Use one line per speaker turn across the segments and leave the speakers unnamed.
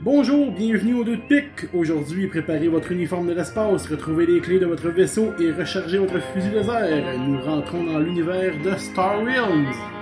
Bonjour, bienvenue au 2 de pique. Aujourd'hui, préparez votre uniforme de l'espace, retrouvez les clés de votre vaisseau et rechargez votre fusil laser. Nous rentrons dans l'univers de Star Realms.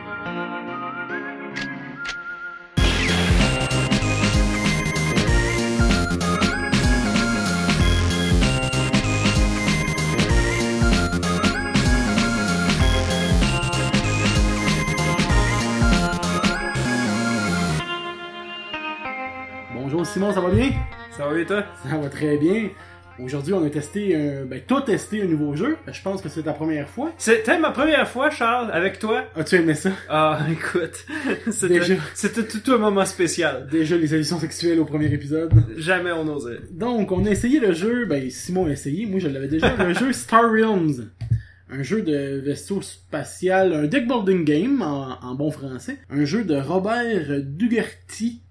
Ça va bien?
Ça va bien toi?
Ça va très bien. Aujourd'hui, on a testé un... Ben, t'as testé un nouveau jeu. Je pense que c'est ta première fois.
C'était ma première fois, Charles, avec toi?
As-tu aimé ça?
Ah, écoute,
Déjà.
c'était tout un moment spécial.
Déjà les allusions sexuelles au premier épisode.
Jamais on osait.
Donc, on a essayé le jeu, ben Simon a essayé, moi je l'avais déjà, le jeu Star Realms. Un jeu de vaisseau spatial, un deck building game en, en bon français. Un jeu de Robert Dugerty.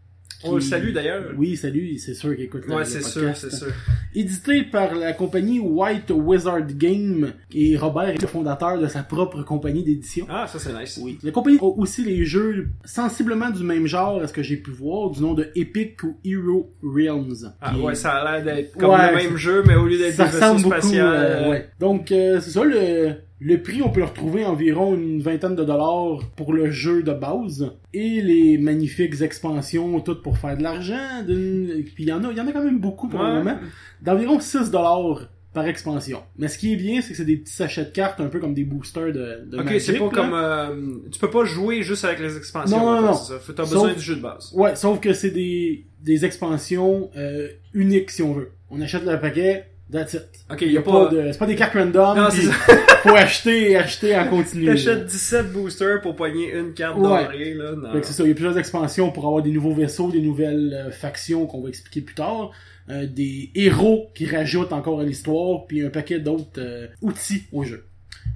On le salue d'ailleurs.
Oui, salut, c'est sûr qu'il écoute le,
Ouais,
le
c'est sûr, c'est sûr.
Édité par la compagnie White Wizard Game. Et Robert est le fondateur de sa propre compagnie d'édition.
Ah, ça c'est nice.
Oui. La compagnie a aussi les jeux sensiblement du même genre à ce que j'ai pu voir, du nom de Epic ou Hero Realms.
Ah,
Qui
ouais, ça a l'air d'être comme
Ouais,
le même jeu, mais au lieu d'être des vaisseaux spatiaux.
euh, ouais. Donc euh, c'est ça le le prix, on peut le retrouver environ une vingtaine de dollars pour le jeu de base et les magnifiques expansions toutes pour faire de l'argent. Puis il y en a, il y en a quand même beaucoup pour le
Ouais.
moment. D'environ 6 dollars par expansion. Mais ce qui est bien, c'est que c'est des petits sachets de cartes un peu comme des boosters de, de
Ok, c'est pas
là.
comme euh, tu peux pas jouer juste avec les expansions.
Non, non, non.
T'as besoin du jeu de base.
Ouais, sauf que c'est des, des expansions euh, uniques si on veut. On achète le paquet, that's it.
Ok, y
y
a pas.
pas de, c'est pas des cartes random.
Non, c'est
faut acheter et acheter en continu.
T'achètes 17 boosters pour poigner une carte
Ouais.
dorée là. Non.
Fait que c'est ça, il y a plusieurs expansions pour avoir des nouveaux vaisseaux, des nouvelles euh, factions qu'on va expliquer plus tard, euh, des héros qui rajoutent encore à l'histoire, puis un paquet d'autres euh, outils au jeu.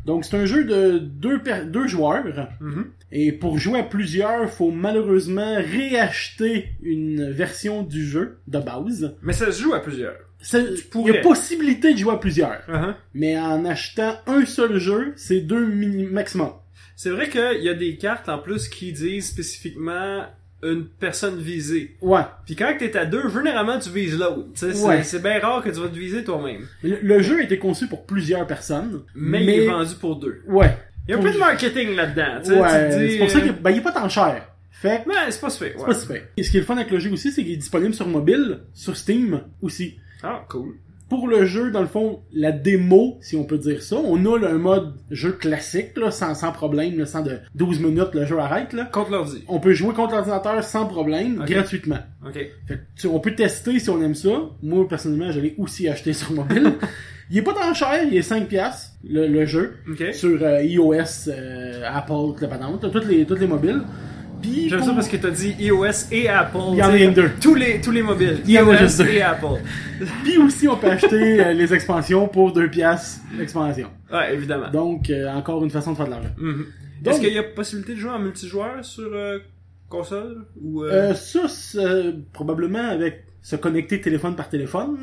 Donc c'est un jeu de deux, deux joueurs,
Mhm.
et pour jouer à plusieurs, faut malheureusement réacheter une version du jeu de base.
Mais ça se joue à plusieurs.
C'est- Il y a possibilité de jouer à plusieurs,
Uh-huh.
mais en achetant un seul jeu, c'est deux mini maximum.
C'est vrai qu'il y a des cartes en plus qui disent spécifiquement une personne visée.
Ouais.
Puis quand t'es à deux, généralement tu vises l'autre. C'est-
Ouais.
C'est bien rare que tu vas te viser toi-même.
Le, le jeu a été conçu pour plusieurs personnes,
Mais, il est vendu pour deux.
Ouais.
Il y a un
Pour-
peu de marketing là-dedans.
Ouais,
dis,
c'est pour ça
euh,
qu'il ben, il est pas tant cher. Fait
Ouais, c'est pas super.
c'est
Ouais.
pas super. Et ce qui est le fun avec le jeu aussi, c'est qu'il est disponible sur mobile, sur Steam aussi.
Ah, cool.
Pour le jeu, dans le fond, la démo, si on peut dire ça, on a là, un mode jeu classique, là, sans, sans problème, là, sans de 12 minutes, le jeu arrête. Là.
Contre l'ordi.
On peut jouer contre l'ordinateur sans problème, gratuitement.
Ok.
Fait que, tu- on peut tester si on aime ça. Moi, personnellement, je l'ai aussi acheté sur mobile. il est pas tant cher, il est 5 piastres, le, le jeu. Sur euh, iOS, euh, Apple, la patente, toutes les, toutes les mobiles.
J'aime ça parce que t'as dit iOS et Apple.
Il y en a une deux.
Tous les, tous les mobiles. IOS et Apple.
Puis aussi, on peut acheter euh, les expansions pour 2 piastres l'expansion.
Ouais, évidemment.
Donc, euh, encore une façon de faire de l'argent.
Mhm.
Donc-
Est-ce qu'il y a possibilité de jouer en multijoueur sur euh, console ou
ça, probablement avec se connecter téléphone par téléphone.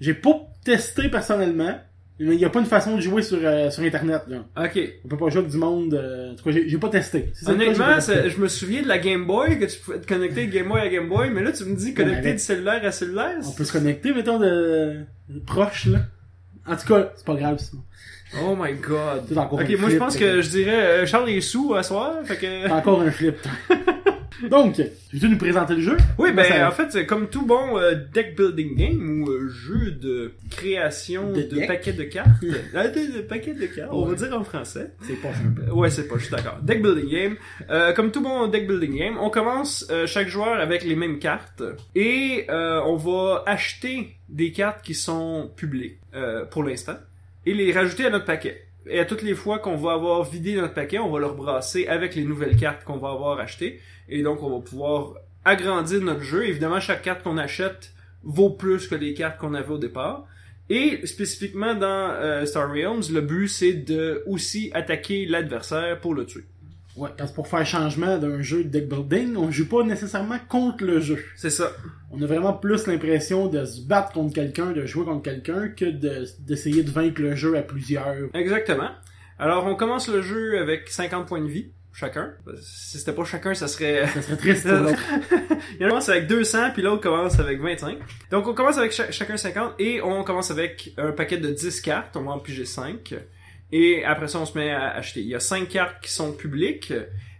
J'ai pas testé personnellement, il y a pas une façon de jouer sur, euh, sur Internet, là.
Ok.
On peut pas jouer avec du monde, euh, en tout cas, j'ai pas testé.
Honnêtement, je me souviens de la Game Boy, que tu pouvais te connecter de Game Boy à Game Boy, mais là tu me dis connecter
avec-
de cellulaire à cellulaire.
On peut se connecter, mettons, de, de proche, là. En tout cas, c'est pas grave, sinon.
Oh my god. Ok, moi je pense que je dirais euh, Charles est sous à soir, fait que.
Encore un flip. Donc, veux-tu nous présenter le jeu?
Oui, ben
ça-
en fait, c'est comme tout bon euh, deck building game ou euh, jeu de création
De
paquets de cartes. Ah, de, de paquets de cartes, on va dire en français.
C'est pas.
Ouais, c'est pas, je suis d'accord. Deck building game. Euh, comme tout bon deck building game, on commence euh, chaque joueur avec les mêmes cartes et euh, on va acheter des cartes qui sont publiques euh, pour l'instant et les rajouter à notre paquet. Et à toutes les fois qu'on va avoir vidé notre paquet, on va le rebrasser avec les nouvelles cartes qu'on va avoir achetées. Et donc, on va pouvoir agrandir notre jeu. Évidemment, chaque carte qu'on achète vaut plus que les cartes qu'on avait au départ. Et spécifiquement dans euh, Star Realms, le but c'est de aussi attaquer l'adversaire pour le tuer.
Ouais, parce que pour faire changement d'un jeu de deck building, on joue pas nécessairement contre le jeu.
C'est ça.
On a vraiment plus l'impression de se battre contre quelqu'un, de jouer contre quelqu'un, que de- d'essayer de vaincre le jeu à plusieurs.
Exactement. Alors on commence le jeu avec 50 points de vie. chacun. Si c'était pas chacun, ça serait...
Ça serait triste.
Il y en a commence avec 200, puis l'autre commence avec 25. Donc on commence avec cha- chacun 50, et on commence avec un paquet de 10 cartes, on va en piger 5. Et après ça, on se met à acheter. Il y a 5 cartes qui sont publiques,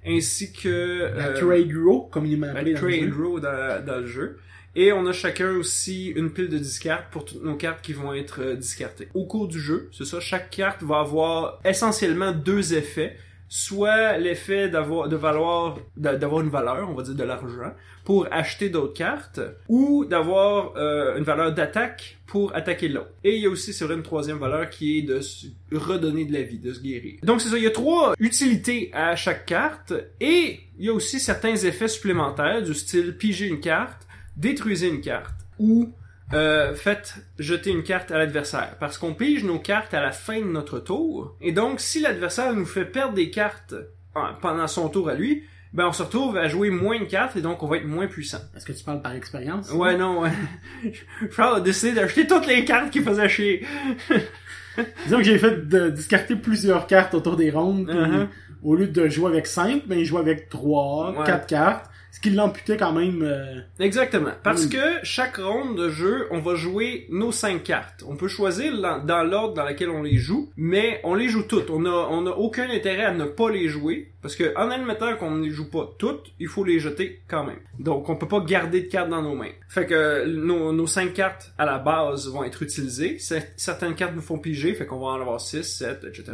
ainsi que...
La
euh,
Trade Row, comme il m'a
la
appelé dans le
trade
jeu.
row dans, dans le jeu. Et on a chacun aussi une pile de 10 cartes pour toutes nos cartes qui vont être euh, discartées. Au cours du jeu, c'est ça, chaque carte va avoir essentiellement deux effets. Soit l'effet d'avoir de valoir d'a- d'avoir une valeur, on va dire de l'argent, pour acheter d'autres cartes, ou d'avoir euh, une valeur d'attaque pour attaquer l'autre. Et il y a aussi, c'est vrai, une troisième valeur qui est de se redonner de la vie, de se guérir. Donc c'est ça, il y a trois utilités à chaque carte, et il y a aussi certains effets supplémentaires du style piger une carte, détruisez une carte, ou euh, faites jeter une carte à l'adversaire. Parce qu'on pige nos cartes à la fin de notre tour, et donc si l'adversaire nous fait perdre des cartes euh, pendant son tour à lui, ben on se retrouve à jouer moins de cartes et donc on va être moins puissant.
Est-ce que tu parles par expérience?
Ouais, non, ouais. Charles a décidé d'acheter toutes les cartes qui faisaient chier.
Disons que j'ai fait de discarter plusieurs cartes autour des rondes.
Uh-huh.
Au lieu de jouer avec 5, ben, il jouait avec 3,
Ouais.
4 cartes. Ce qui l'amputait quand même. euh,
Exactement. Parce
Mm.
que chaque ronde de jeu, on va jouer nos cinq cartes. On peut choisir dans, l'ordre dans lequel on les joue, mais on les joue toutes. On a, on a aucun intérêt à ne pas les jouer, parce que en admettant qu'on ne les joue pas toutes, il faut les jeter quand même. Donc on peut pas garder de cartes dans nos mains. Fait que nos, nos cinq cartes à la base vont être utilisées. Cer- Certaines cartes nous font piger, fait qu'on va en avoir 6, 7, etc.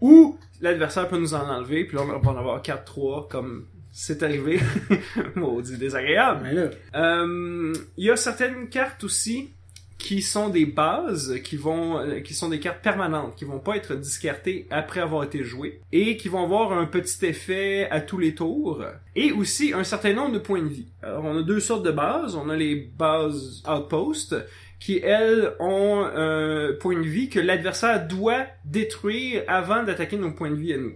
Ou l'adversaire peut nous en enlever, puis là on va en avoir 4, 3, comme c'est arrivé. Maudit désagréable.
ben là,
Euh, Il y a certaines cartes aussi qui sont des bases, qui vont, euh, qui sont des cartes permanentes, qui vont pas être discartées après avoir été jouées, et qui vont avoir un petit effet à tous les tours, et aussi un certain nombre de points de vie. Alors, on a deux sortes de bases. On a les bases outpost, qui elles ont un point de vie que l'adversaire doit détruire avant d'attaquer nos points de vie à nous.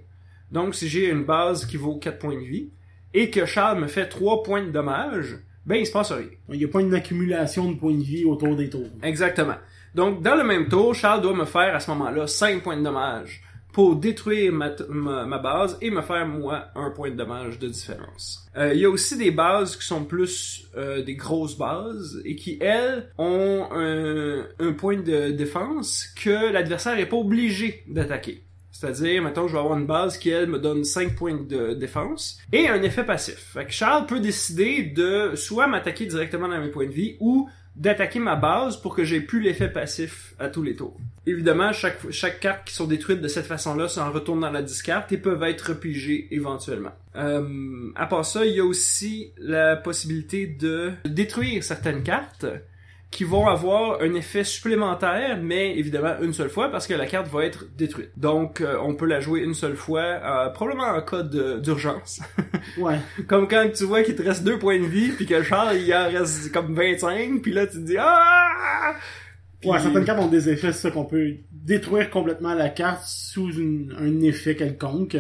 Donc, si j'ai une base qui vaut 4 points de vie, et que Charles me fait 3 points de dommage, ben il se passe rien.
il n'y a pas une accumulation de points de vie autour des tours.
Exactement. Donc, dans le même tour, Charles doit me faire à ce moment-là 5 points de dommage pour détruire ma, t- ma, ma base et me faire, moi, un point de dommage de différence. Euh, Il y a aussi des bases qui sont plus euh, des grosses bases et qui, elles, ont un, un point de défense que l'adversaire n'est pas obligé d'attaquer. C'est-à-dire, maintenant, je vais avoir une base qui, elle, me donne 5 points de défense et un effet passif. Fait que Charles peut décider de soit m'attaquer directement dans mes points de vie ou d'attaquer ma base pour que j'ai plus l'effet passif à tous les tours. Évidemment, chaque, chaque carte qui sont détruites de cette façon-là s'en retourne dans la discarte et peuvent être repigées éventuellement. Euh, à part ça, il y a aussi la possibilité de détruire certaines cartes qui vont avoir un effet supplémentaire, mais évidemment une seule fois parce que la carte va être détruite. Donc, euh, on peut la jouer une seule fois, euh, probablement en cas d'urgence.
Ouais.
comme quand tu vois qu'il te reste deux points de vie, puis que Charles, il en reste comme 25, puis là, tu te dis « Ah! »
Ouais, certaines cartes ont des effets, c'est ça qu'on peut détruire complètement la carte sous une- un effet quelconque.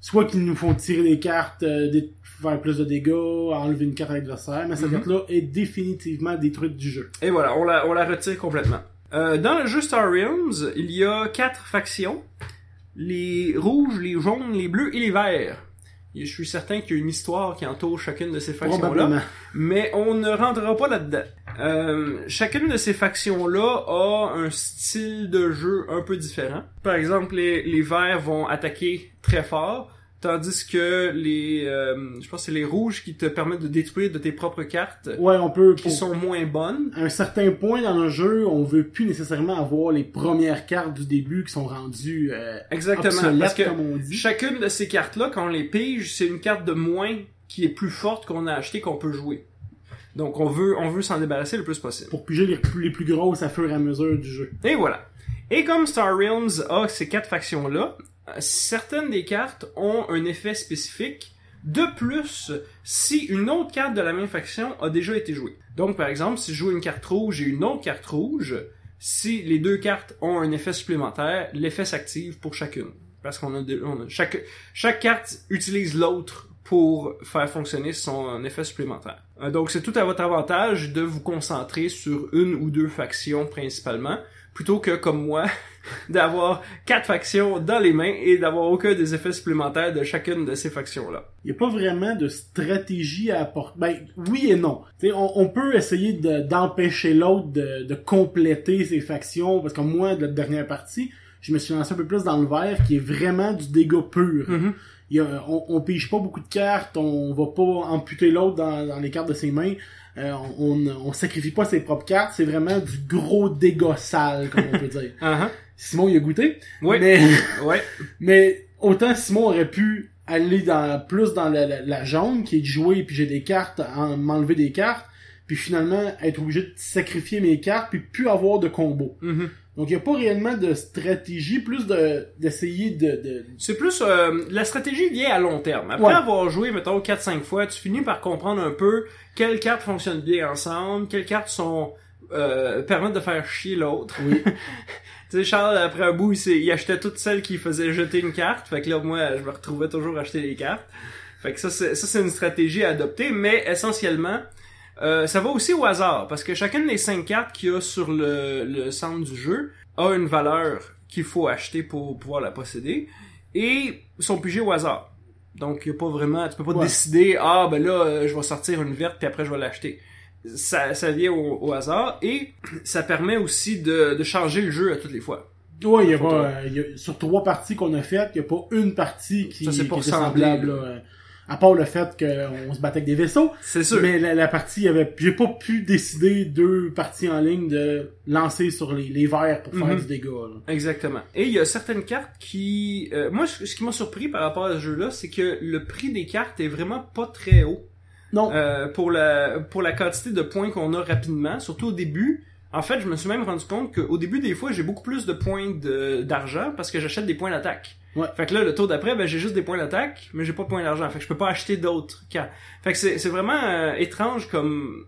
Soit qu'ils nous font tirer des cartes, euh, dé- faire plus de dégâts, enlever une carte à l'adversaire, mais cette
Mhm.
carte-là est définitivement détruite du jeu.
Et voilà, on la, on la retire complètement. Euh, dans le jeu Star Realms, il y a quatre factions. Les rouges, les jaunes, les bleus et les verts. Je suis certain qu'il y a une histoire qui entoure chacune de ces factions-là. Mais on ne rentrera pas là-dedans. Euh, chacune de ces factions-là a un style de jeu un peu différent. Par exemple, les, les verts vont attaquer très fort, tandis que les, euh, je pense que c'est les rouges qui te permettent de détruire de tes propres cartes,
Ouais, on peut,
qui sont moins bonnes.
à un certain point dans le jeu, on veut plus nécessairement avoir les premières cartes du début qui sont rendues euh,
Exactement.
obsolètes,
Parce que
comme on dit.
chacune de ces cartes-là, quand on les pige, c'est une carte de moins qui est plus forte qu'on a acheté qu'on peut jouer. Donc on veut, on veut s'en débarrasser le plus possible.
Pour piger les, plus- les plus grosses à fur et à mesure du jeu.
Et voilà. Et comme Star Realms a ces quatre factions-là, certaines des cartes ont un effet spécifique. De plus, si une autre carte de la même faction a déjà été jouée. Donc, par exemple, si je joue une carte rouge et une autre carte rouge, si les deux cartes ont un effet supplémentaire, l'effet s'active pour chacune. Parce qu'on a, chaque carte utilise l'autre pour faire fonctionner son effet supplémentaire. Euh, donc c'est tout à votre avantage de vous concentrer sur une ou deux factions principalement, plutôt que comme moi, d'avoir quatre factions dans les mains et d'avoir aucun des effets supplémentaires de chacune de ces factions-là.
Il n'y a pas vraiment de stratégie à apporter. Ben, oui et non. T'sais, on, on peut essayer de- d'empêcher l'autre de, de compléter ses factions, parce que moi, de la dernière partie, je me suis lancé un peu plus dans le vert, qui est vraiment du dégât pur.
Mhm.
Il y a- on, on pige pas beaucoup de cartes, on va pas amputer l'autre dans, dans les cartes de ses mains, euh, on, on sacrifie pas ses propres cartes, c'est vraiment du gros dégât sale, comme on peut dire.
Uh-huh.
Simon, il a goûté,
Oui.
mais...
Ouais.
Mais autant Simon aurait pu aller dans plus dans la, la, la jaune qui est de jouer puis j'ai des cartes, en- m'enlever des cartes, puis finalement être obligé de sacrifier mes cartes puis plus avoir de combo.
Mhm.
Donc il y a pas réellement de stratégie, plus de d'essayer de, de
C'est plus euh, la stratégie vient à long terme. Après
Ouais.
avoir joué mettons 4 5 fois, tu finis par comprendre un peu quelles cartes fonctionnent bien ensemble, quelles cartes sont euh, permettent de faire chier l'autre.
oui.
Tu sais Charles après un bout, il, s'est- il achetait toutes celles qui faisaient jeter une carte, fait que là moi je me retrouvais toujours à acheter des cartes. Fait que ça c'est ça c'est une stratégie à adopter mais essentiellement euh, ça va aussi au hasard parce que chacune des cinq cartes qu'il y a sur le, le centre du jeu a une valeur qu'il faut acheter pour pouvoir la posséder et sont pigées au hasard. Donc il y a pas vraiment, tu peux pas
Ouais.
décider ah ben là euh, je vais sortir une verte puis après je vais l'acheter. Ça, ça vient au, au hasard et ça permet aussi de, de changer le jeu à toutes les fois.
Ouais, il y a pas euh, y a- sur trois parties qu'on a faites, il y a pas une partie qui,
Ça, c'est
qui
sembler,
semblable là, à part le fait qu'on se battait avec des vaisseaux.
C'est sûr.
Mais la, la partie, il y avait, j'ai pas pu décider deux parties en ligne de lancer sur les, les verts pour faire
Mhm.
du dégât. là.
Exactement. Et il y a certaines cartes qui... euh, moi, ce ce qui m'a surpris par rapport à ce jeu-là, c'est que le prix des cartes est vraiment pas très haut.
Non,
Euh, pour la pour la quantité de points qu'on a rapidement, surtout au début. En fait, je me suis même rendu compte qu'au début des fois, j'ai beaucoup plus de points de- d'argent parce que j'achète des points d'attaque.
Ouais.
Fait que là, le tour d'après, ben j'ai juste des points d'attaque, mais j'ai pas de points d'argent. Fait que je peux pas acheter d'autres cartes. Fait que c'est vraiment euh, étrange comme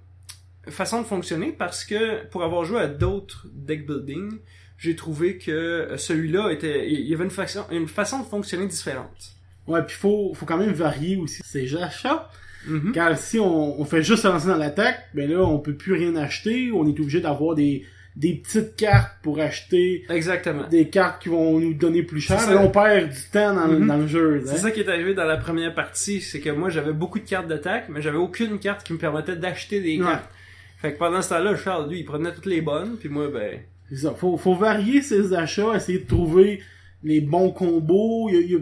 façon de fonctionner parce que pour avoir joué à d'autres deck building, j'ai trouvé que euh, celui-là était il y avait une façon une façon de fonctionner différente.
ouais, puis faut, faut quand même varier aussi ses achats.
Mhm.
Car si on, on fait juste se lancer dans l'attaque, ben là, on peut plus rien acheter. On est obligé d'avoir des, des petites cartes pour acheter
Exactement.
des cartes qui vont nous donner plus cher.
Ça.
On perd du temps dans, le-
Mhm.
dans le jeu.
C'est
hein.
ça qui est arrivé dans la première partie, c'est que moi j'avais beaucoup de cartes d'attaque, mais j'avais aucune carte qui me permettait d'acheter des
Ouais.
cartes. Fait que pendant ce temps-là, Charles, lui, il prenait toutes les bonnes, puis moi, ben...
C'est ça. Faut, faut varier ses achats, essayer de trouver les bons combos. Il y a- il y a-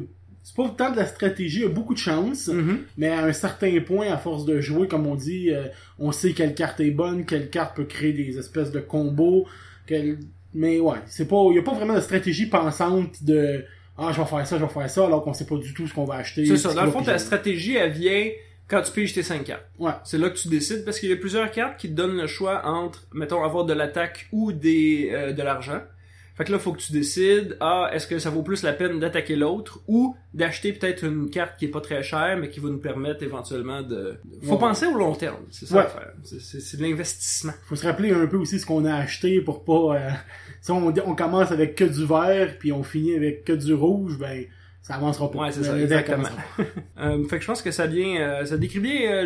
c'est pas tant de la stratégie, il y a beaucoup de chance.
Mhm.
Mais à un certain point, à force de jouer, comme on dit, euh, on sait quelle carte est bonne, quelle carte peut créer des espèces de combos. quelle- Mais ouais, c'est pas, il y a pas vraiment de stratégie pensante de ah je vais faire ça, je vais faire ça, alors qu'on sait pas du tout ce qu'on va acheter.
C'est
ce
ça, dans le fond, ta stratégie, elle vient quand tu piges tes 5 cartes.
Ouais.
C'est là que tu décides, parce qu'il y a plusieurs cartes qui te donnent le choix entre, mettons, avoir de l'attaque ou des euh, de l'argent. Fait que là, faut que tu décides, ah, est-ce que ça vaut plus la peine d'attaquer l'autre ou d'acheter peut-être une carte qui est pas très chère, mais qui va nous permettre éventuellement de... Faut
Ouais.
penser au long terme, c'est ça
Ouais.
l'affaire. C'est- C'est c'est de l'investissement.
Faut se rappeler un peu aussi ce qu'on a acheté pour pas. euh, si on, on commence avec que du vert puis on finit avec que du rouge, ben ça avancera pas.
Ouais, c'est ça, exactement. Euh, fait que je pense que ça vient, euh, ça décrit bien euh,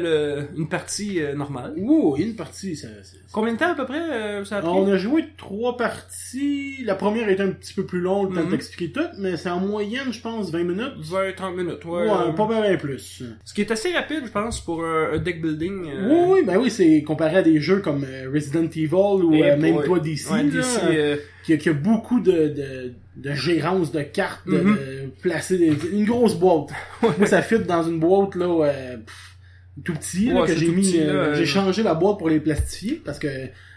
le- une partie euh, normale.
Ouh, une partie. Ça, ça-
Combien de temps à peu près euh, ça a pris?
On a joué trois parties. La première était un petit peu plus longue, le
Mhm.
t'expliquer tout, mais c'est en moyenne, je pense, 20 minutes.
20, 30 minutes, ouais.
Ouais,
euh,
pas bien plus.
Ce qui est assez rapide, je pense, pour un, un deck building. euh,
Oui, oui, ben oui, c'est comparé à des jeux comme euh, Resident Evil ou euh, même toi DC,
ouais,
là,
DC,
euh,
euh,
qui, a, beaucoup de, de, de gérance de cartes, de,
Mhm.
de placer des, une grosse boîte. Moi, ça fit dans une boîte là, euh, pff, tout petit là,
Ouais,
que j'ai mis. euh,
là, euh.
j'ai changé la boîte pour les plastifier parce que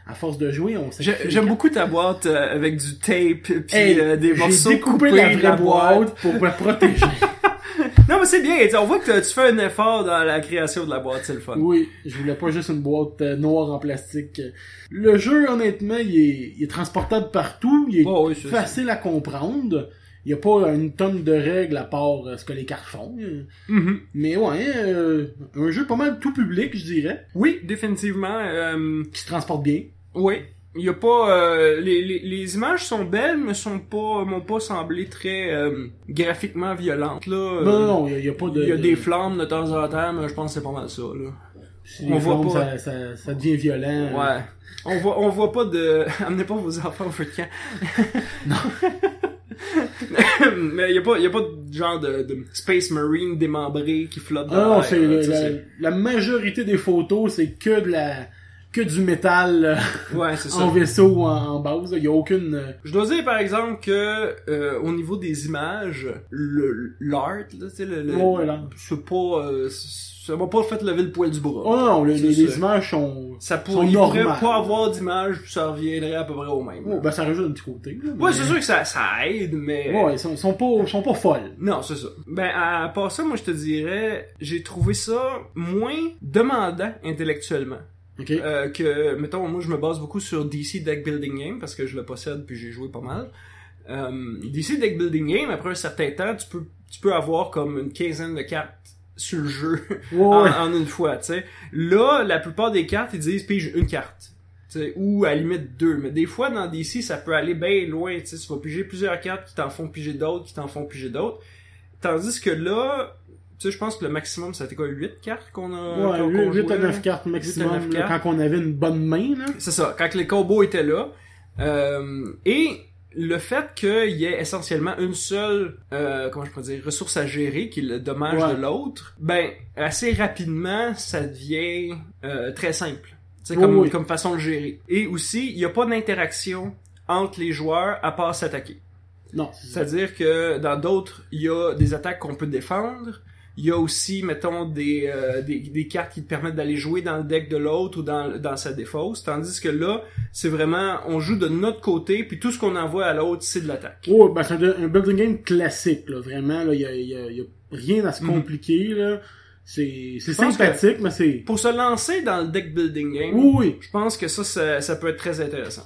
à force de jouer, on
j'ai-
sacrifie
J'aime beaucoup ta boîte euh, avec du tape puis
Hey,
des morceaux
J'ai découpé
coupés
la vraie boîte pour la protéger.
Mais c'est bien. On voit que tu fais un effort dans la création de la boîte, c'est le fun.
oui, je voulais pas juste une boîte euh, noire en plastique. Le jeu, honnêtement, il est, il est transportable partout. Il est
Oh, oui, c'est ça.
facile à comprendre. Il y a pas une tonne de règles à part euh, ce que les cartes font.
Mhm.
Mais ouais, euh, un jeu pas mal tout public, je dirais,
Oui, définitivement. euh,
qui se transporte bien.
oui. Il y a pas euh, les, les, les images sont belles mais sont pas m'ont pas semblé très euh, graphiquement violentes là.
non,
Euh,
non, non, il y a, il y a pas de...
Il y a
de-
des flammes de temps en temps, mais je pense que c'est pas mal ça là.
Si
On voit
flammes,
pas.
Ça, ça, ça devient violent.
Ouais. On voit, on voit pas de... Amenez pas vos enfants au feu de camp. Mais y a pas, y a pas de genre de, de Space Marine démembré qui flotte
Ah
dans
non,
l'air,
c'est la, la majorité des photos, c'est que de la que du métal euh,
Ouais, c'est ça.
en vaisseau ou en, en base. Il y a aucune. euh,
Je dois dire par exemple que euh, au niveau des images, le l'art, là, tu sais, le, le-
Ouais, là.
c'est pas, euh, ça m'a pas fait lever le poil du bras.
Oh non, le- les, les images sont.
Ça
sont
pourrait, il pourrait pas avoir d'image, puis ça reviendrait à peu près au même.
Oh, ben ça rajoute un petit côté. là,
Ouais,
mais-
c'est sûr que ça, ça aide, mais...
Ouais, ils sont, ils sont pas, ils sont pas folles.
Non, c'est ça. Ben, à part ça, moi, je te dirais, j'ai trouvé ça moins demandant intellectuellement.
Ok.
Euh, que, mettons, moi, je me base beaucoup sur DC Deck Building Game, parce que je le possède, puis j'ai joué pas mal. Euh, DC Deck Building Game, après un certain temps, tu peux, tu peux avoir comme une quinzaine de cartes sur le jeu
Ouais,
en, une fois, tu sais. Là, la plupart des cartes, ils disent pige une carte. tu sais, ou à la limite deux. Mais des fois, dans DC, ça peut aller bien loin. Tu sais, tu vas piger plusieurs cartes qui t'en font piger d'autres, qui t'en font piger d'autres. Tandis que là, tu sais, je pense que le maximum, ça a été quoi, 8 cartes qu'on a
Ouais,
qu'on- qu'on
8, à
jouait,
9
là?
cartes maximum,
8 à 9
là,
cartes.
quand on avait une bonne main.
C'est ça, quand les combos étaient là. Euh, et le fait qu'il y ait essentiellement une seule, euh, comment je peux dire, ressource à gérer, qui est le dommage
Ouais.
de l'autre, ben, assez rapidement, ça devient euh, très simple. C'est comme,
oui.
comme façon de gérer. Et aussi, il n'y a pas d'interaction entre les joueurs à part s'attaquer.
Non.
C'est-à-dire que dans d'autres, il y a des attaques qu'on peut défendre. Il y a aussi, mettons, des, euh, des, des cartes qui te permettent d'aller jouer dans le deck de l'autre ou dans, dans sa défausse. Tandis que là, c'est vraiment, on joue de notre côté, puis tout ce qu'on envoie à l'autre, c'est de l'attaque.
Oh, ben c'est un, un building game classique, là, vraiment, là, il y a, y a- y a rien à se
Mhm.
compliquer, là. C'est, sympathique, mais c'est...
Pour se lancer dans le deck building game,
Oui, oui.
je pense que ça, ça, ça peut être très intéressant.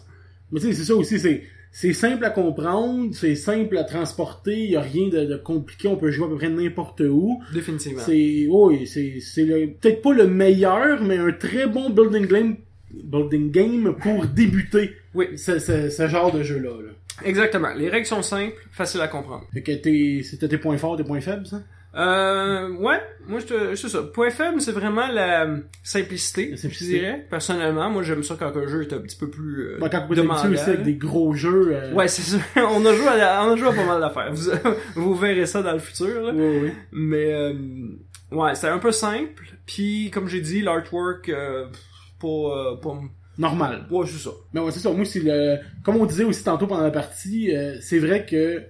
Mais tu sais, c'est ça aussi, c'est, c'est simple à comprendre, c'est simple à transporter, il y a rien de, de compliqué, on peut jouer à peu près n'importe où.
Définitivement.
C'est, oui, c'est, c'est le- peut-être pas le meilleur, mais un très bon building game, building game pour débuter
Oui,
ce, ce, ce genre de jeu-là, là.
exactement. Les règles sont simples, faciles à comprendre.
Fait que t'es, c'était tes points forts, tes points faibles, ça?
Euh, ouais, moi je te, c'est ça. Point faible, c'est vraiment la simplicité,
La simplicité.
je dirais. Personnellement, moi j'aime ça quand un jeu est un petit peu plus euh,
Ben, quand
demandant.
aussi avec des gros jeux, euh,
Ouais, c'est ça. on a joué à, on a joué à pas mal d'affaires. Vous, vous verrez ça dans le futur, là.
ouais, ouais.
Mais euh, ouais, c'est un peu simple. Puis comme j'ai dit, l'artwork euh, pas, euh, pas,
normal.
ouais, c'est ça.
Mais ouais, c'est ça. Moi, c'est le, comme on disait aussi tantôt pendant la partie, euh, c'est vrai que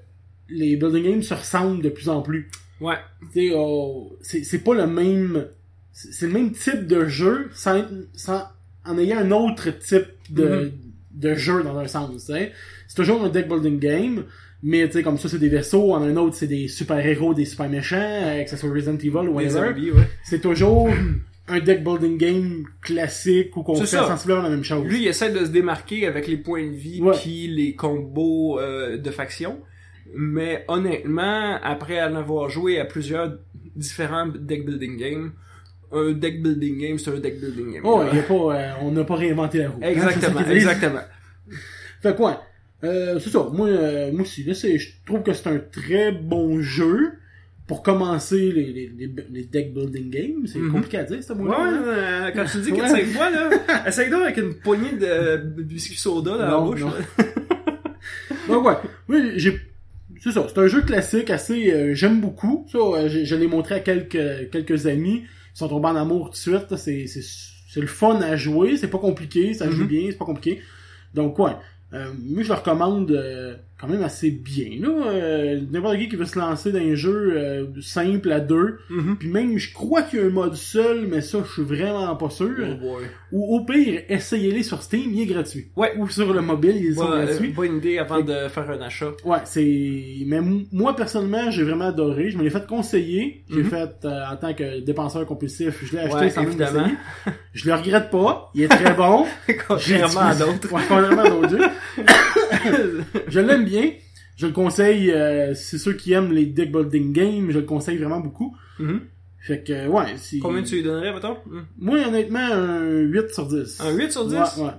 les building games se ressemblent de plus en plus.
Ouais,
Tu sais, oh, c'est pas le même, c'est le même type de jeu sans, sans en ayant un autre type de,
Mhm.
de jeu dans un sens. C'est toujours un deck building game, mais tu sais comme ça c'est des vaisseaux, en un autre c'est des super héros, des super méchants, euh, que ce soit Resident Evil ou whatever.
ouais.
C'est toujours un deck building game classique où qu'on fait
ça.
sensiblement la même chose.
Lui, il essaie de se démarquer avec les points de vie puis les combos euh, de faction. Mais honnêtement, après en avoir joué à plusieurs différents deck building games, un deck building game, c'est un deck building game.
Oh, y a pas, euh, on n'a pas réinventé la roue. Hein,
Exactement, exactement.
Fait quoi? Euh, c'est ça. Moi, euh, moi aussi, là, je trouve que c'est un très bon jeu pour commencer les, les, les, les deck building games. C'est
Mhm.
compliqué à dire, ce
Ouais,
mot-là.
euh, quand tu dis
Ouais.
4-5 fois, là, essaye donc avec une poignée de biscuits soda dans la bouche.
non. Donc ouais, oui, j'ai, c'est ça. C'est un jeu classique assez, euh, j'aime beaucoup. Ça, euh, je, je l'ai montré à quelques quelques amis. Ils sont tombés en amour tout de suite. C'est, c'est, c'est le fun à jouer. C'est pas compliqué. Ça joue
Mhm.
bien. C'est pas compliqué. Donc ouais. Euh, moi, je le recommande euh, quand même assez bien. Là. Euh, n'importe qui qui veut se lancer dans un jeu euh, simple à deux.
Mhm.
Puis même, je crois qu'il y a un mode seul, mais ça, je suis vraiment pas sûr.
Oh boy.
Ou au pire, essayez-les sur Steam, il est gratuit.
Ouais.
Ou sur le mobile, ils sont
Ouais,
gratuits.
euh, bonne idée avant de faire un achat.
Ouais, c'est. Mais moi personnellement, j'ai vraiment adoré. Je me l'ai fait conseiller. J'ai
Mhm.
fait euh, en tant que dépenseur compulsif. Je l'ai acheté
Ouais,
sans même
évidemment.
l'essayer. Je le regrette pas. Il est très bon.
Contrairement à d'autres.
Contrairement à d'autres jeux. je l'aime bien. Je le conseille. Euh, c'est ceux qui aiment les deck building games. Je le conseille vraiment beaucoup.
Mhm.
Fait que ouais. c'est-
Combien tu lui donnerais, mettons? Hmm.
Moi honnêtement un 8 sur 10.
Un 8 sur 10?
Ouais, ouais.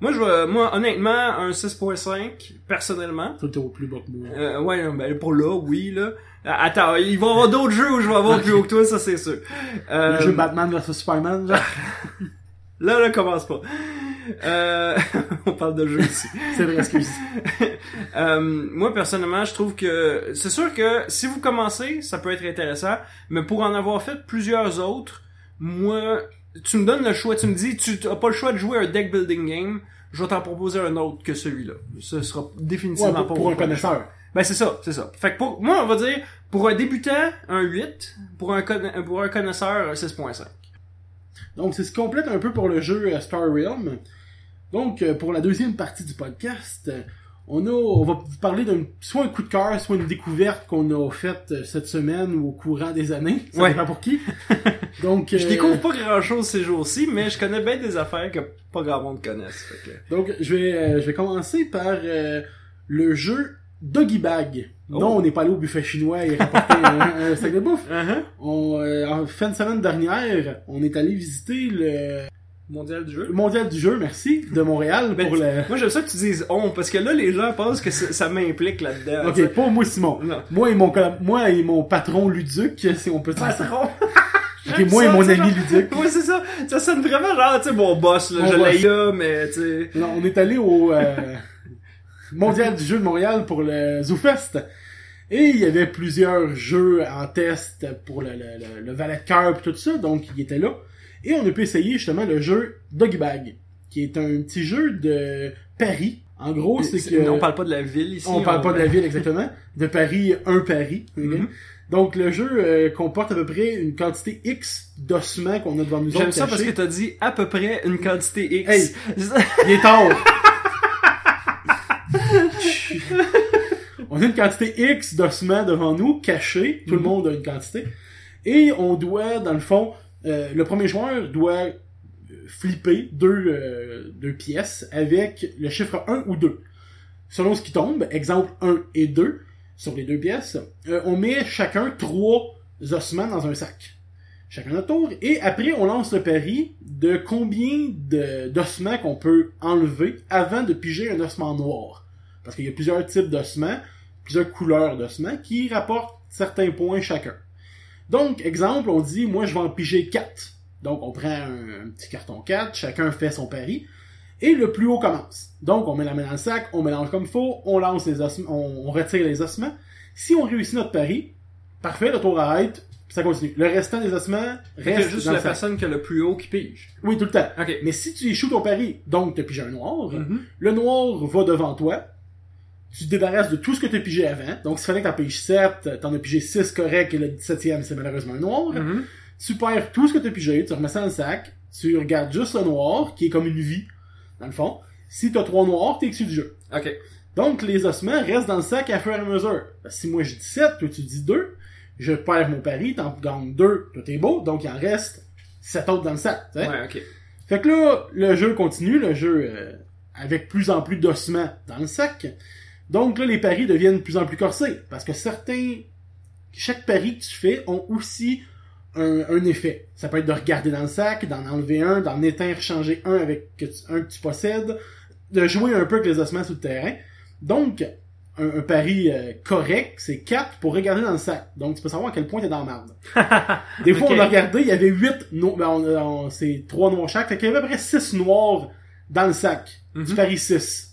Moi, je vois, moi, honnêtement, un 6.5, personnellement.
Toi, t'es au plus bas que moi.
Euh, ouais, ben, pour là, oui, là. Euh, Attends, il va y avoir d'autres jeux où je vais avoir plus haut que toi, ça c'est sûr. Euh,
Le jeu Batman vs Superman, genre.
Là, là, commence pas. Euh, on parle de jeu ici.
C'est vrai, excuse.
Euh, moi, personnellement, je trouve que c'est sûr que si vous commencez, ça peut être intéressant, mais pour en avoir fait plusieurs autres, moi, tu me donnes le choix, tu me dis, tu n'as pas le choix de jouer un deck building game, je vais t'en proposer un autre que celui-là. Ce sera
Ouais,
définitivement
pour,
pas
pour un connaisseur.
Ben c'est ça, c'est ça. Fait que pour moi, on va dire pour un débutant, un 8, pour un pour un connaisseur, un 6.5.
Donc, c'est ce qui complète un peu pour le jeu euh, Star Realm. Donc, euh, pour la deuxième partie du podcast, euh, on a, on va vous parler d'un, soit un coup de cœur, soit une découverte qu'on a faite euh, cette semaine ou au courant des années. Ça
Ouais.
dépend pour qui. Donc,
Je
euh,
découvre pas grand chose ces jours-ci, mais je connais bien des affaires que pas grand monde connaisse. Fait que...
Donc, je vais, euh, je vais commencer par euh, le jeu Doggy Bag.
Oh.
Non, on n'est pas allé au buffet chinois et rapporter un, un sac de bouffe.
Uh-huh.
On, euh, en fin de semaine dernière, on est allé visiter le
Mondial du jeu.
le mondial du jeu, merci, de Montréal
Ben,
pour le...
Moi j'aime ça que tu dises on, parce que là les gens pensent que ça, m'implique là-dedans.
Ok, pas moi Simon.
Non.
Moi et mon moi et mon patron Luduc, si on peut dire.
Patron.
Ok, moi et mon ami Luduc.
Oui, c'est ça. Ça sonne vraiment genre, tu sais, mon boss, là.
Mon
je l'ai là, mais tu sais.
Non, on est allé au euh, mondial du jeu de Montréal pour le ZooFest. Et il y avait plusieurs jeux en test pour le, le, le, le valet de cœur et tout ça, donc il était là. Et on a pu essayer justement le jeu Doggy Bag, qui est un petit jeu de Paris. En gros, c'est que...
On parle pas de la ville ici.
On parle pas de la ville exactement. De Paris, un Paris.
Mhm.
Donc le jeu euh, comporte à peu près une quantité X d'ossements qu'on a devant nous
J'aime ça parce que t'as dit à peu près une quantité X.
Hey. Il est tard. on a une quantité X d'ossements devant nous, cachés. Tout le
Mhm.
monde a une quantité. Et on doit, dans le fond, euh, le premier joueur doit euh, flipper deux, euh, deux pièces avec le chiffre 1 ou 2. Selon ce qui tombe, exemple 1 et 2, sur les deux pièces, on met chacun trois ossements dans un sac. Chacun notre tour. Et après, on lance le pari de combien d'ossements qu'on peut enlever avant de piger un ossement noir. Parce qu'il y a plusieurs types d'ossements, plusieurs couleurs d'ossements qui rapportent certains points chacun. Donc, exemple, on dit, moi, je vais en piger 4. Donc, on prend un, un petit carton 4, chacun fait son pari, et le plus haut commence. Donc, on met la main dans le sac, on mélange comme il faut, on lance les ossements, on, on retire les ossements. Si on réussit notre pari, parfait, le tour arrête, ça continue. Le restant des ossements
C'est
reste
juste
dans
la
le sac.
personne qui a le plus haut qui pige.
Oui, tout le temps. Mais si tu échoues ton pari, donc tu as pigé un noir,
Mhm.
le noir va devant toi, tu te débarrasses de tout ce que tu as pigé avant. Donc, s'il fallait que t'en piges 7, t'en as pigé 6 correct et le 17e, c'est malheureusement un noir.
Mhm.
Tu perds tout ce que tu as pigé, tu remets ça dans le sac, tu regardes juste le noir, qui est comme une vie, dans le fond. Si t'as trois noirs, t'es exclu du jeu.
Ok.
Donc, les ossements restent dans le sac à fur et à mesure. Si moi je dis 7, toi tu dis 2, je perds mon pari, t'en gagnes 2, toi t'es beau, donc il en reste 7 autres dans le sac.
Ouais, ok.
Fait que là, le jeu continue, le jeu euh, avec plus en plus d'ossements dans le sac. Donc là, les paris deviennent de plus en plus corsés. Parce que certains... Chaque pari que tu fais ont aussi un, un effet. Ça peut être de regarder dans le sac, d'en enlever un, d'en éteindre, changer un avec que tu- un que tu possèdes, de jouer un peu avec les ossements sur le terrain. Donc, un, un pari euh, correct, c'est 4 pour regarder dans le sac. Donc, tu peux savoir à quel point t'es dans la merde. Des fois, on a regardé, il y avait 8 noirs, ben, on, on- c'est 3 noirs chaque, fait qu'il y avait à peu près 6 noirs dans le sac.
Mhm.
Tu paries 6.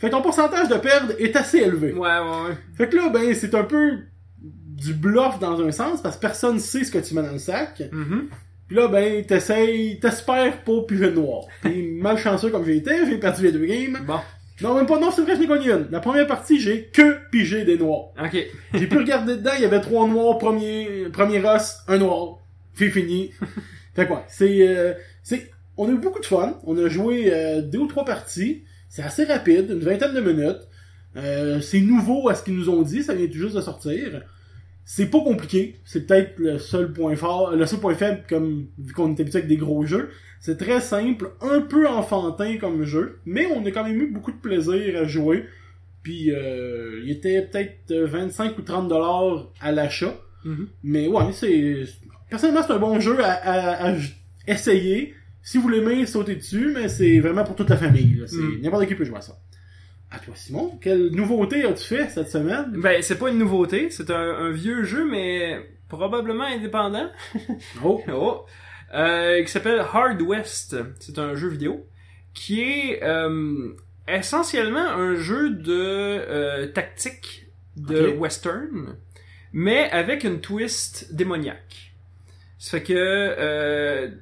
Fait que ton pourcentage de perdre est assez élevé.
Ouais, ouais, ouais.
Fait que là, ben, c'est un peu du bluff dans un sens, parce que personne sait ce que tu mets dans le sac.
Mhm.
Puis là, ben, t'essayes, t'espères pas piger le noir. Puis malchanceux comme j'ai été, j'ai perdu les deux games.
Bon.
Non, même pas, non, c'est vrai, je n'ai gagné une. La première partie, j'ai que pigé des noirs.
Ok.
J'ai pu regarder dedans, il y avait trois noirs, premier, premier os, un noir. C'est fini. fait quoi, c'est, euh, c'est, on a eu beaucoup de fun. On a joué euh, deux ou trois parties. C'est assez rapide, une vingtaine de minutes. Euh, c'est nouveau à ce qu'ils nous ont dit, ça vient tout juste de sortir. C'est pas compliqué, c'est peut-être le seul point fort, le seul point faible comme vu qu'on est habitué avec des gros jeux. C'est très simple, un peu enfantin comme jeu, mais on a quand même eu beaucoup de plaisir à jouer. Puis euh, il était peut-être euh, 25 ou 30 dollars à l'achat.
Mhm.
Mais ouais, c'est personnellement c'est un bon jeu à, à- à essayer. Si vous l'aimez, sautez dessus, mais c'est vraiment pour toute la famille.
Mm.
N'importe qui peut jouer à ça. À toi, Simon, quelle nouveauté as-tu fait cette semaine?
Ben, c'est pas une nouveauté, c'est un, un vieux jeu, mais probablement indépendant.
Oh,
Oh. Euh, qui s'appelle Hard West. C'est un jeu vidéo qui est euh, essentiellement un jeu de euh, tactique de western, mais avec une twist démoniaque. Ça fait que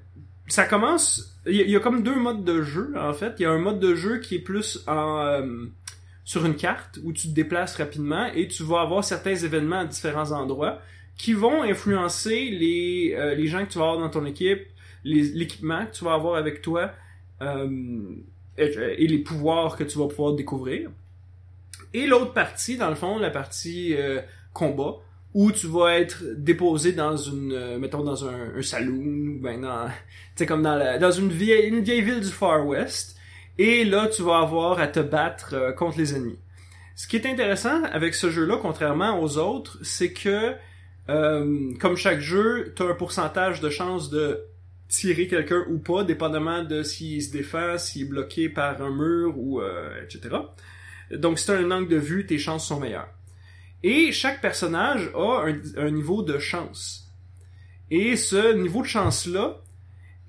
ça commence. Il y, a- comme deux modes de jeu en fait. Il y a un mode de jeu qui est plus en euh, sur une carte où tu te déplaces rapidement et tu vas avoir certains événements à différents endroits qui vont influencer les, euh, les gens que tu vas avoir dans ton équipe, l'équipement que tu vas avoir avec toi euh, et, et les pouvoirs que tu vas pouvoir découvrir. Et l'autre partie, dans le fond, la partie euh, combat, où tu vas être déposé dans une, euh, mettons dans un, un saloon, ou ben dans, tu comme dans la, dans une vieille, une vieille ville du Far West. Et là, tu vas avoir à te battre euh, contre les ennemis. Ce qui est intéressant avec ce jeu-là, contrairement aux autres, c'est que euh, comme chaque jeu, tu as un pourcentage de chance de tirer quelqu'un ou pas, dépendamment de s'il se défend, s'il est bloqué par un mur ou euh, etc. Donc si tu as un angle de vue, tes chances sont meilleures. Et chaque personnage a un, un niveau de chance. Et ce niveau de chance-là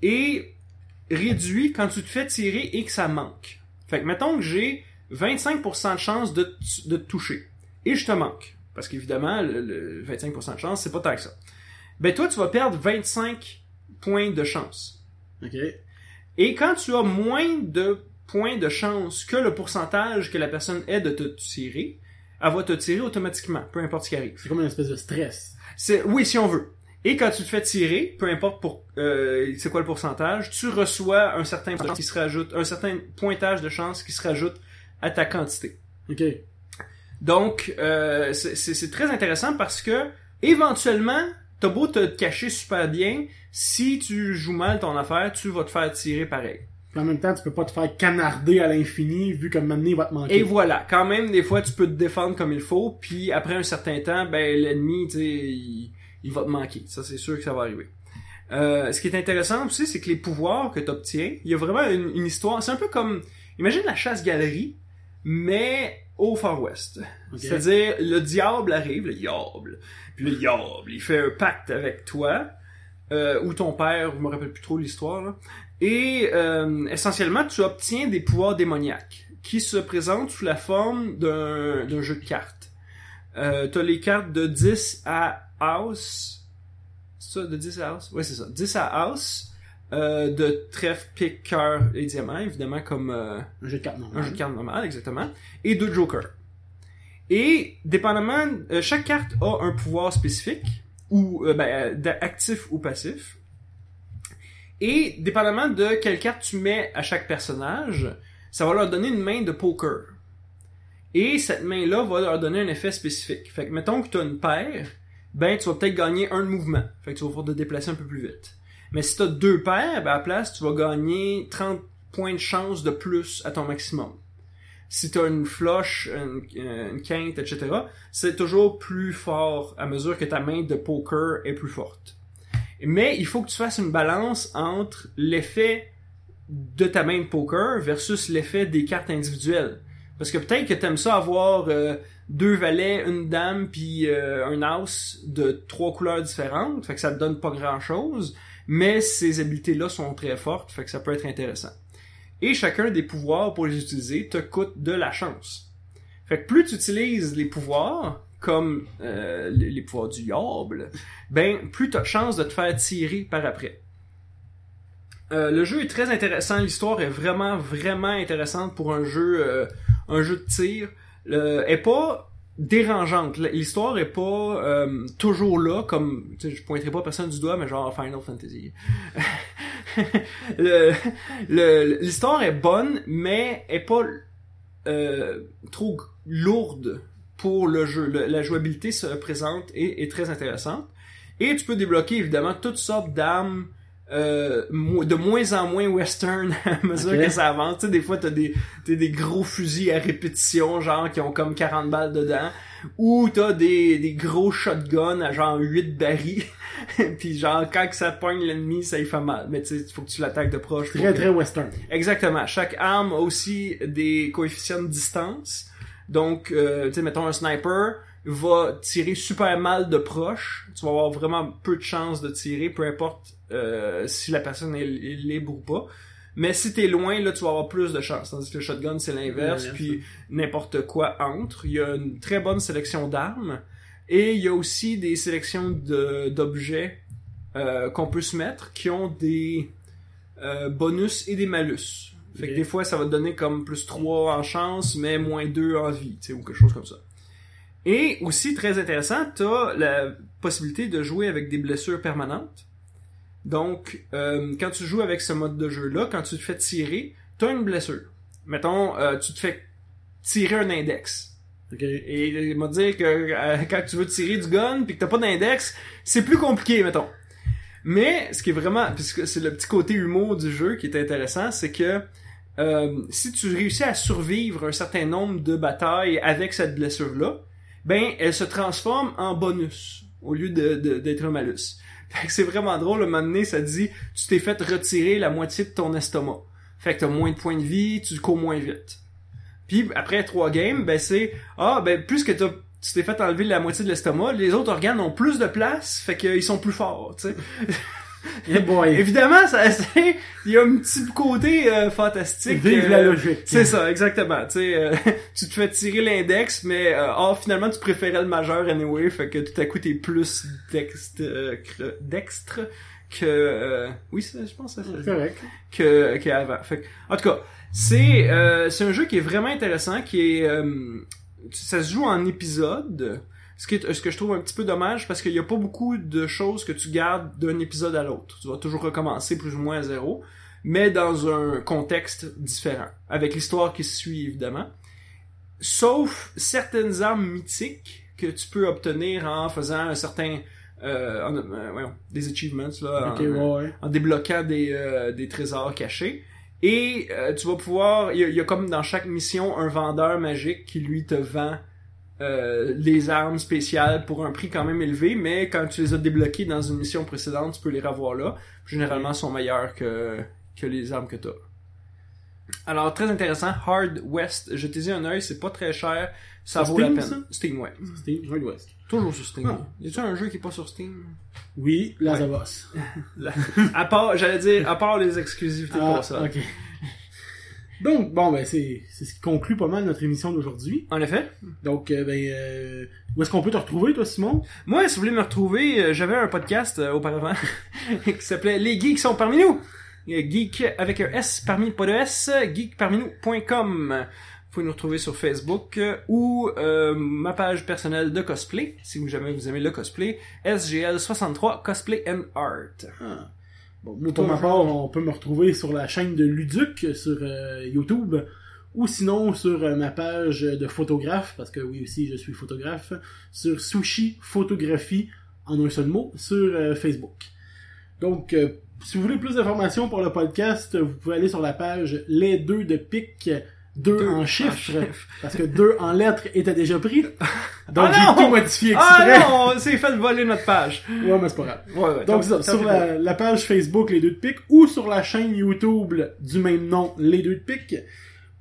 est réduit quand tu te fais tirer et que ça manque. Fait que mettons que j'ai 25% de chance de, te toucher. Et je te manque. Parce qu'évidemment, le, le 25% de chance, c'est pas tant que ça. Ben toi, tu vas perdre 25 points de chance.
ok.
Et quand tu as moins de points de chance que le pourcentage que la personne est de te tirer, elle va te tirer automatiquement, peu importe ce qui arrive.
C'est comme une espèce de stress.
C'est oui, si on veut. Et quand tu te fais tirer, peu importe pour euh, c'est quoi le pourcentage, tu reçois un certain qui se rajoute, un certain pointage de chance qui se rajoute à ta quantité.
Ok.
Donc, euh, c'est très intéressant parce que, éventuellement, t'as beau te cacher super bien, si tu joues mal ton affaire, tu vas te faire tirer pareil.
Puis en même temps, tu peux pas te faire canarder à l'infini, vu comme maintenant il va te manquer.
Et voilà, quand même, des fois, tu peux te défendre comme il faut, puis après un certain temps, ben l'ennemi, tu sais, il, il va te manquer. Ça, c'est sûr que ça va arriver. Euh, ce qui est intéressant aussi, c'est que les pouvoirs que tu obtiens, il y a vraiment une, une histoire. C'est un peu comme, imagine la chasse-galerie, mais au Far West. C'est-à-dire, le diable arrive, le diable, puis le diable, il fait un pacte avec toi, euh, ou ton père, je me rappelle plus trop l'histoire. Et euh, essentiellement, tu obtiens des pouvoirs démoniaques qui se présentent sous la forme d'un jeu de cartes. Euh, T'as les cartes de 10 à house. C'est ça, de 10 à house? Oui, c'est ça. 10 à house. Euh, de trèfle, pique, cœur et diamant, évidemment, comme euh,
Un jeu de cartes normal.
un jeu de cartes normal, exactement. Et deux jokers. Et, dépendamment, euh, chaque carte a un pouvoir spécifique, ou euh, ben, actif ou passif. Et, dépendamment de quelle carte tu mets à chaque personnage, ça va leur donner une main de poker. Et cette main-là va leur donner un effet spécifique. Fait que, mettons que tu as une paire, ben, tu vas peut-être gagner un mouvement. Fait que tu vas pouvoir te déplacer un peu plus vite. Mais si tu as deux paires, ben, à la place, tu vas gagner 30 points de chance de plus à ton maximum. Si tu as une flush, une quinte, etc., c'est toujours plus fort à mesure que ta main de poker est plus forte. Mais il faut que tu fasses une balance entre l'effet de ta main de poker versus l'effet des cartes individuelles. Parce que peut-être que t'aimes ça avoir euh, deux valets, une dame, puis euh, un as de trois couleurs différentes, fait que ça te donne pas grand-chose, mais ces habiletés-là sont très fortes, fait que ça peut être intéressant. Et chacun des pouvoirs pour les utiliser te coûte de la chance. Fait que plus tu utilises les pouvoirs, comme euh, les, pouvoirs du diable, ben plus t'as de chances de te faire tirer par après. Euh, le jeu est très intéressant, l'histoire est vraiment vraiment intéressante pour un jeu euh, un jeu de tir. Euh, est pas dérangeante. L'histoire est pas toujours là comme je pointerai pas personne du doigt mais genre Final Fantasy. L'histoire est bonne mais est pas trop lourde pour le jeu. Le- la jouabilité se présente et est très intéressante. Et tu peux débloquer évidemment toutes sortes d'armes euh, de moins en moins western à mesure
Ok.
que ça avance. Tu sais, des fois, t'as des, t'as des gros fusils à répétition, genre, qui ont comme 40 balles dedans. Ou t'as des, des gros shotguns à genre 8 barils. Puis genre, quand que ça pogne l'ennemi, ça y fait mal. Mais tu sais, il faut que tu l'attaques de proche.
Très
que-
très western.
Exactement. Chaque arme a aussi des coefficients de distance. Donc, euh, tu sais, mettons un sniper va tirer super mal de proche. Tu vas avoir vraiment peu de chances de tirer, peu importe euh, si la personne est, libre ou pas. Mais si t'es loin, là, tu vas avoir plus de chances. Tandis que le shotgun, c'est l'inverse. Puis n'importe quoi entre. Il y a une très bonne sélection d'armes. Et il y a aussi des sélections de- d'objets euh, qu'on peut se mettre qui ont des euh, bonus et des malus. Fait que des fois, ça va te donner comme plus 3 en chance, mais moins 2 en vie, tu sais, ou quelque chose comme ça. Et aussi, très intéressant, t'as la possibilité de jouer avec des blessures permanentes. Donc, euh, quand tu joues avec ce mode de jeu-là, quand tu te fais tirer, t'as une blessure. Mettons, euh, tu te fais tirer un index. Et il m'a dit que euh, quand tu veux tirer du gun puis que t'as pas d'index, c'est plus compliqué, mettons. Mais ce qui est vraiment, puisque c'est le petit côté humour du jeu qui est intéressant, c'est que euh, si tu réussis à survivre un certain nombre de batailles avec cette blessure-là, ben elle se transforme en bonus au lieu de, de- d'être un malus. Fait que c'est vraiment drôle, un moment donné, ça dit tu t'es fait retirer la moitié de ton estomac. Fait que t'as moins de points de vie, tu cours moins vite. Puis après trois games, ben c'est ah ben plus que t'as tu t'es fait enlever la moitié de l'estomac, les autres organes ont plus de place, fait qu'ils sont plus forts, tu sais.
Boy.
Évidemment, ça il y a un petit côté euh, fantastique.
Vive
euh,
la logique.
C'est ça, exactement. Tu sais, euh, tu te fais tirer l'index, mais euh, oh, finalement tu préférais le majeur anyway, fait que tout à coup t'es plus dextre, euh, que euh, oui, je pense que ça
C'est correct.
que qu'avant. Fait que, en tout cas, c'est euh, c'est un jeu qui est vraiment intéressant, qui est euh, ça se joue en épisodes. Ce, qui est, ce que je trouve un petit peu dommage parce qu'il n'y a pas beaucoup de choses que tu gardes d'un épisode à l'autre. Tu vas toujours recommencer plus ou moins à zéro, mais dans un contexte différent, avec l'histoire qui se suit évidemment. Sauf certaines armes mythiques que tu peux obtenir en faisant un certain euh, en- euh, voyons, des achievements là, en-
ouais,
en débloquant des, euh, des trésors cachés. Et euh, tu vas pouvoir, il y, a- il y a comme dans chaque mission un vendeur magique qui lui te vend euh, les armes spéciales pour un prix quand même élevé, mais quand tu les as débloquées dans une mission précédente, tu peux les revoir là. Généralement, sont meilleurs que, que les armes que tu as. Alors, très intéressant, Hard West, jetez-y un œil, c'est pas très cher, ça vaut
Steam,
la peine.
ça?
Steam, ouais.
C'était Hard West.
Toujours sur Steam.
Ah.
Y a-tu un jeu qui est pas sur Steam?
Oui, Last of Us.
Là. à part, j'allais dire, à part les exclusivités
Ah,
pour ça.
ok. Donc, bon, ben, c'est c'est ce qui conclut pas mal notre émission d'aujourd'hui.
En effet.
Donc, euh, ben, euh, où est-ce qu'on peut te retrouver, toi, Simon?
Moi, si vous voulez me retrouver, euh, j'avais un podcast euh, auparavant qui s'appelait Les Geeks sont parmi nous. Geek avec un S parmi, pas de S, geekparmi-nous.com. Vous pouvez nous retrouver sur Facebook ou euh, ma page personnelle de cosplay, si vous jamais vous aimez le cosplay, SGL63 Cosplay and Art.
Ah. Bon, moi, pour ma part, on peut me retrouver sur la chaîne de Luduc sur euh, YouTube ou sinon sur euh, ma page de photographe, parce que oui aussi je suis photographe, sur Sushi Photographie en un seul mot sur euh, Facebook. Donc, si vous voulez plus d'informations pour le podcast, vous pouvez aller sur la page Les deux de pique, deux,
Deux
en chiffres, parce que deux en lettres était déjà pris. Donc
Ah
j'ai tout modifié exprès.
Ah non, on s'est fait voler notre page.
Ouais, mais c'est pas grave.
Ouais, ouais,
Donc, ça, sur la, la page Facebook Les Deux de Pique ou sur la chaîne YouTube du même nom Les Deux de Pique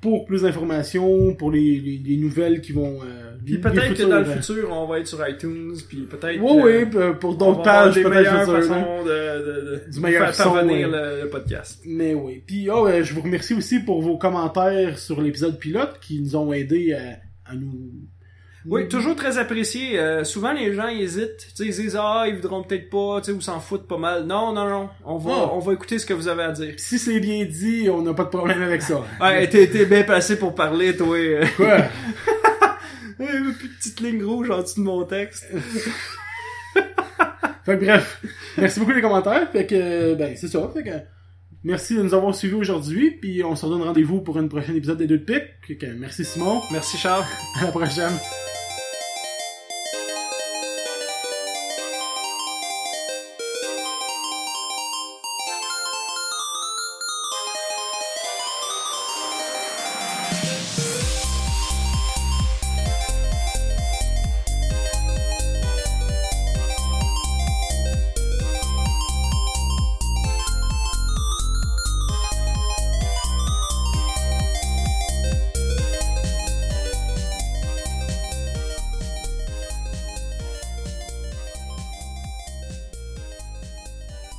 pour plus d'informations, pour les, les, les nouvelles qui vont... Euh,
Puis peut-être que dans le
euh,
futur, on va être sur iTunes, puis peut-être...
Oui,
euh,
oui, p- pour
on
d'autres pages
des
peut-être
meilleures
futures, hein.
façons de, de,
Du meilleur
faire parvenir
ouais.
le, podcast.
Mais oui. Puis oh, euh, je vous remercie aussi pour vos commentaires sur l'épisode pilote qui nous ont aidé à, à nous...
Oui, toujours très apprécié. Euh, souvent, les gens ils hésitent. Tu sais, ils disent, ah, ils voudront peut-être pas, tu sais, ou s'en foutent pas mal. Non, non, non. On va,
Ah.
on va écouter ce que vous avez à dire.
Si c'est bien dit, on n'a pas de problème avec ça.
Ouais, t'es, bien placé pour parler, toi. Euh,
Quoi?
plus de petite ligne rouge en dessous de mon texte.
Fait que bref, merci beaucoup les commentaires. Fait que, ben, c'est ça. Fait que, merci de nous avoir suivis aujourd'hui. Puis on se redonne rendez-vous pour une prochaine épisode des deux de pique. Fait que, merci Simon.
Merci, Charles.
À la prochaine.